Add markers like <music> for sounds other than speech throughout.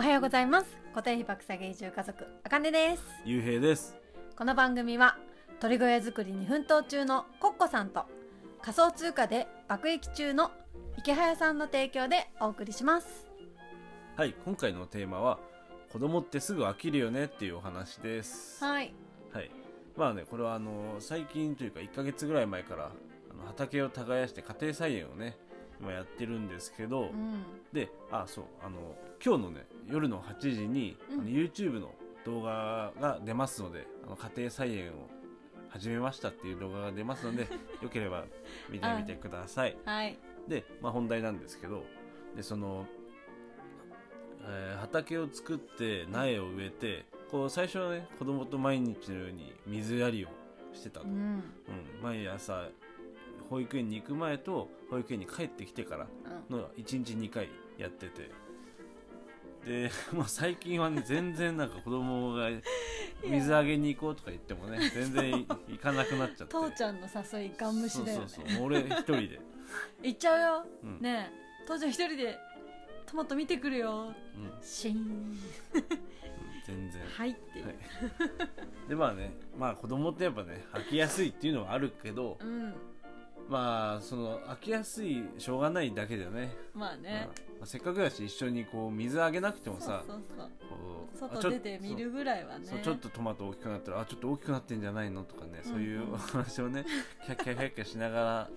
おはようございます。固定費爆下げ移住家族あかねです。ゆうへいです。この番組は鳥小屋作りに奮闘中のコッコさんと仮想通貨で爆益中の池早さんの提供でお送りします。はい今回のテーマは子供ってすぐ飽きるよねっていうお話です。はい。はい。まあねこれはあの最近というか1ヶ月ぐらい前からあの畑を耕して家庭菜園をね今やってるんですけど、うん。であそうあの今日のね夜の8時に、うん。あの YouTube の動画が出ますのであの家庭菜園を始めましたっていう動画が出ますので <laughs> よければ見てみてください。はい。で、まあ、本題なんですけどでその、えー畑を作って苗を植えてこう最初はね子供と毎日のように水やりをしてたと、ううんん。毎朝保育園に行く前と保育園に帰ってきてからうん。の1日2回やってて。で <laughs> もう最近はね全然なんか子供が <laughs> 水あげに行こうとか言ってもね全然行かなくなっちゃって。父ちゃんの誘いガン無視だよね。そうそうそう。俺一人で、<laughs> 行っちゃうよ、うん。ねえ。父ちゃん一人でトマト見てくるよ。うん。シーン。全然。はいってはい。でまあねまあ子供ってやっぱね飽きやすいっていうのはあるけどうんまあその飽きやすいしょうがないだけだよね、まあね、まあせっかくだし一緒にこう水あげなくてもさそうそうそう。外出て見るぐらいはね。ちょっとトマト大きくなったらあちょっと大きくなってんじゃないのとかね、そういううんうんお話をね <laughs> キャッキャキャッキャしながら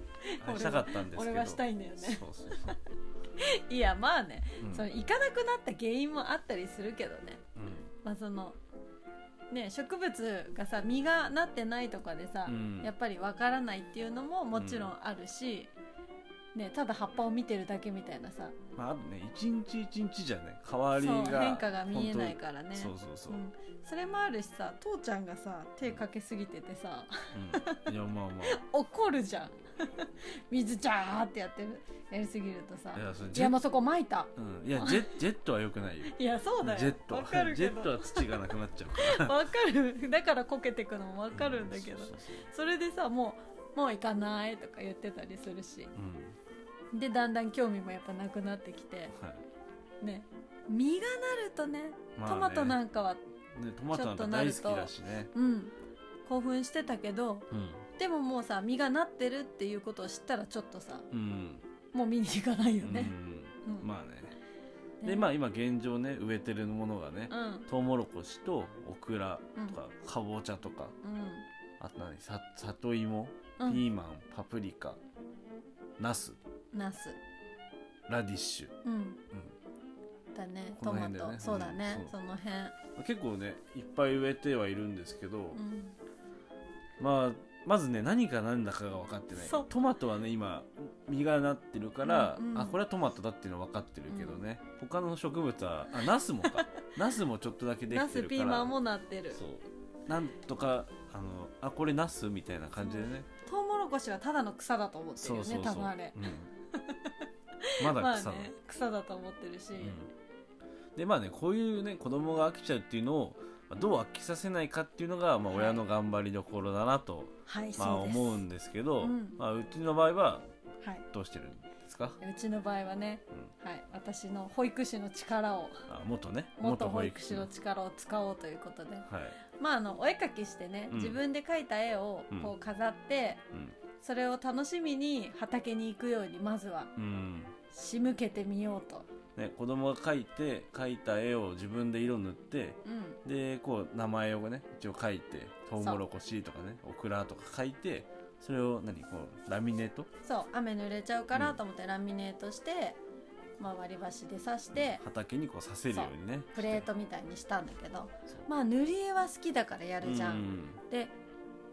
あしたかったんですけど俺はしたいんだよねそうそうそう、いやまあね、うんその行かなくなった原因もあったりするけどねうんまあそのね植物がさ実がなってないとかでさ、うん。やっぱりわからないっていうのももちろんあるし、ね、ただ葉っぱを見てるだけみたいなさ。まあ、あとね一日一日じゃね変わりが変化が見えないからね。そうそうそう、うん。それもあるしさ父ちゃんがさ手かけすぎててさ。うん。いやまあま <laughs> 怒るじゃん。<laughs> 水ジャーってやってる。やりすぎるとさ。あいやそれいやもうそこ撒いた。うん、いやジェ <laughs> ジェットは良くないよ。いやそうだよ。ジェット。わかるジェットは土がなくなっちゃうから。わかる。だからこけてくのもわかるんだけど。それでさもうもう行かないとか言ってたりするし。うんでだんだん興味もやっぱなくなってきて。はい。ね。実がなるとねまあね。トマトなんかは、ね、トマトなんか大好きだしね。うん。興奮してたけどうん。でももうさ実がなってるっていうことを知ったらちょっとさうん、もう見に行かないよね、うん。うん。まあね。ね。でまあ今現状ね植えてるものがね、うん。トウモロコシとオクラとか、かぼちゃとか。うあと何？さ里芋、ピーマンパプリカナスナス。ラディッシュ、うん。だね。こトマト、の辺だよね。そうだね、う。んそその辺。うん、結構ねいっぱい植えてはいるんですけど、うん。まあまずね何か何だかが分かってない。そう。トマトはね今実がなってるから、うんうん。あこれはトマトだっていうのは分かってるけどね、他の植物はあナスもか。<laughs> ナスもちょっとだけでナスきてるから。ピーマンもなってる。そう。なんとかあのあこれナスみたいな感じでね。トウモロコシはただの草だと思ってるよねそうそうそう。多分あれ。うん、ままあだ草だ、ね草だと思ってるし、うん、でまあねこういうね子供が飽きちゃうっていうのをまあどう飽きさせないかっていうのが、まあ、はい。親の頑張りどころだなと、はいまあ、思うんですけど、うん。まあ、うちの場合ははい。どうしてるんですか、うちの場合はね、はい、私の保育士の力をあ元ね。元保育士の力を使おうということで。はい、まああのお絵描きしてね、うん。自分で描いた絵をこう飾って、それを楽しみに畑に行くようにまずは。仕向けてみようと、ね、子供が描いて描いた絵を自分で色塗ってうん、でこう名前をね一応書いてトウモロコシとかねオクラとか書いてそれを何こうラミネート？そう雨濡れちゃうからと思ってラミネートして、まあ、割り箸で刺して、畑にこうさせるようにね。プレートみたいにしたんだけど。そう。まあ塗り絵は好きだからやるじゃん。で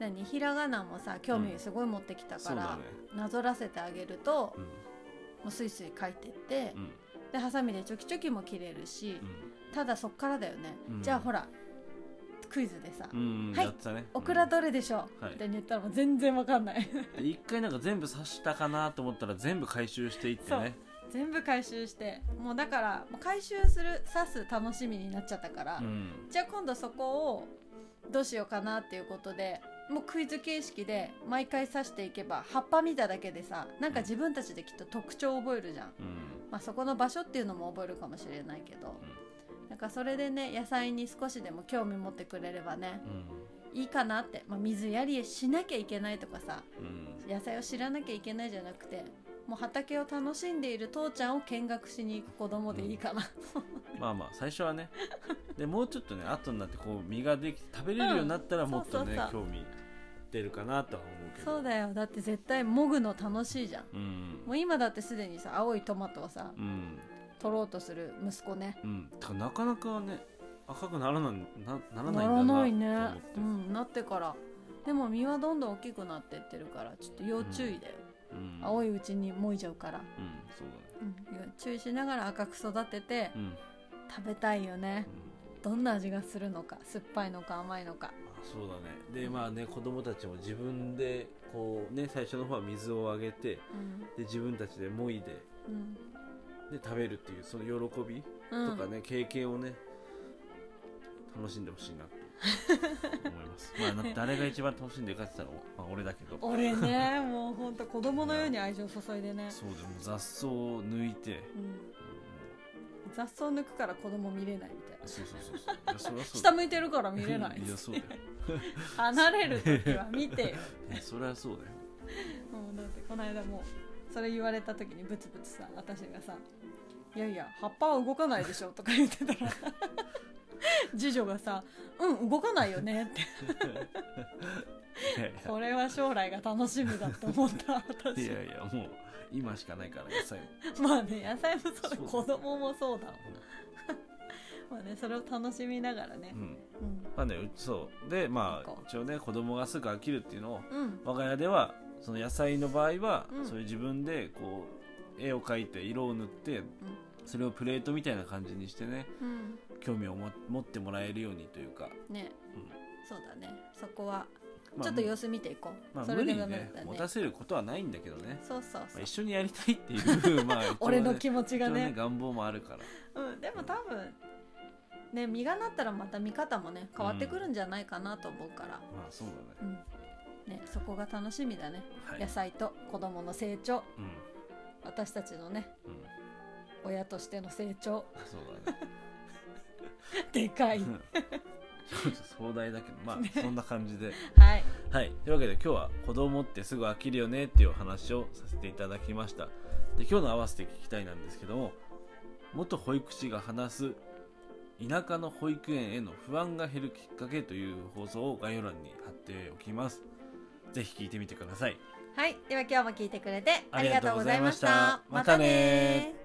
何？ひらがなもさ興味すごい持ってきたからそうだね、なぞらせてあげると、うん。もうスイスイ書いてって、うん。でハサミでチョキチョキも切れるし、ただそっからだよね、うん。じゃあほらクイズでさ「うん、うんはいね。オクラどれでしょう?」はい。って言ったらもう全然わかんない。で <laughs> 一回なんか全部刺したかなと思ったら全部回収していってね。全部回収して。もうだから回収する刺す楽しみになっちゃったから、うん。じゃあ今度そこをどうしようかなっていうことでもうクイズ形式で毎回刺していけば葉っぱ見ただけでさなんか自分たちできっと特徴を覚えるじゃん、うん。まあ、そこの場所っていうのも覚えるかもしれないけど。かそれでね野菜に少しでも興味持ってくれればねういいかなって、まあ、水やりしなきゃいけないとかさんうん。野菜を知らなきゃいけないじゃなくてもう畑を楽しんでいる父ちゃんを見学しに行く子供でいいかな、まあまあ最初はね。でもうちょっとね後になってこう実ができて食べれるようになったらうんもっとねそう。そうそう興味出るかなとは思うけど。そうだよ。だって絶対もぐの楽しいじゃん。うん。もう今だってすでにさ青いトマトをさうん。取ろうとする息子ね。うん。なかなかね赤くならないなならないんだなならないね。と思ってうん。なってから。でも実はどんどん大きくなってってるからちょっと要注意だよ、うん。青いうちにもいじゃうから、うんそうだね。うん、注意しながら赤く育ててうん、うん食べたいよね。どんな味がするのか酸っぱいのか甘いのか。あそうだね。でまあね子供たちも自分でこうね最初の方は水をあげてうん。で自分たちでもいでうん。で食べるっていうその喜びうんとかね、経験をね楽しんでほしいなと思います。まあな <laughs> 誰が一番楽しんでるかって言ったら、まあ、俺だけど。俺ね <laughs> もうほんと子供のように愛情注いでね、そうでもう雑草を抜いて、うん、雑草抜くから子供見れないみたいな。そうそうそうそう。いやそりゃそう下向いてるから見れない。<laughs> いやそうだよ。離れる時は見て。よ、いやそりゃそうだよ。うん、だってこの間もうそれ言われた時にブツブツさ私がさ「いやいや葉っぱは動かないでしょ」とか言ってたら次女がさ「うん動かないよね」って。これは将来が楽しみだと思ったや私。いやいやもう今しかないから野菜も。まあね野菜もそうだそうだ子供もそうだわ <laughs> まあねそれを楽しみながらね。うん。うん。まあねうそう。でまあ一応ね子供がすぐ飽きるっていうのをうん。我が家ではその野菜の場合は、うん。そういう自分でこう絵を描いて色を塗って、それをプレートみたいな感じにしてねうん。興味をも持ってもらえるようにというか、ね。うん。そうだね。そこはまあちょっと様子見ていこう、まあ、それで無理にダメだったらね。ね持たせることはないんだけどね、そうそうそう。まあ、一緒にやりたいっていう <laughs> まあね。俺の気持ちが一応ね願望もあるから。うん、でも多分ね実がなったらまた見方もね変わってくるんじゃないかなと思うから、まあそうだね。うん。ね、そこが楽しみだね、はい。野菜と子供の成長。うん。私たちのね。うん親としての成長。そうだね。でかい。壮大だけどまあそんな感じで。はい。はい。というわけで今日は子供ってすぐ飽きるよねっていうお話をさせていただきました。で今日の合わせて聞きたいなんですけども元保育士が話す田舎の保育園への不安が減るきっかけという放送を概要欄に貼っておきます。ぜひ聞いてみてください。はい。では今日も聞いてくれてあありりがとうございました。またね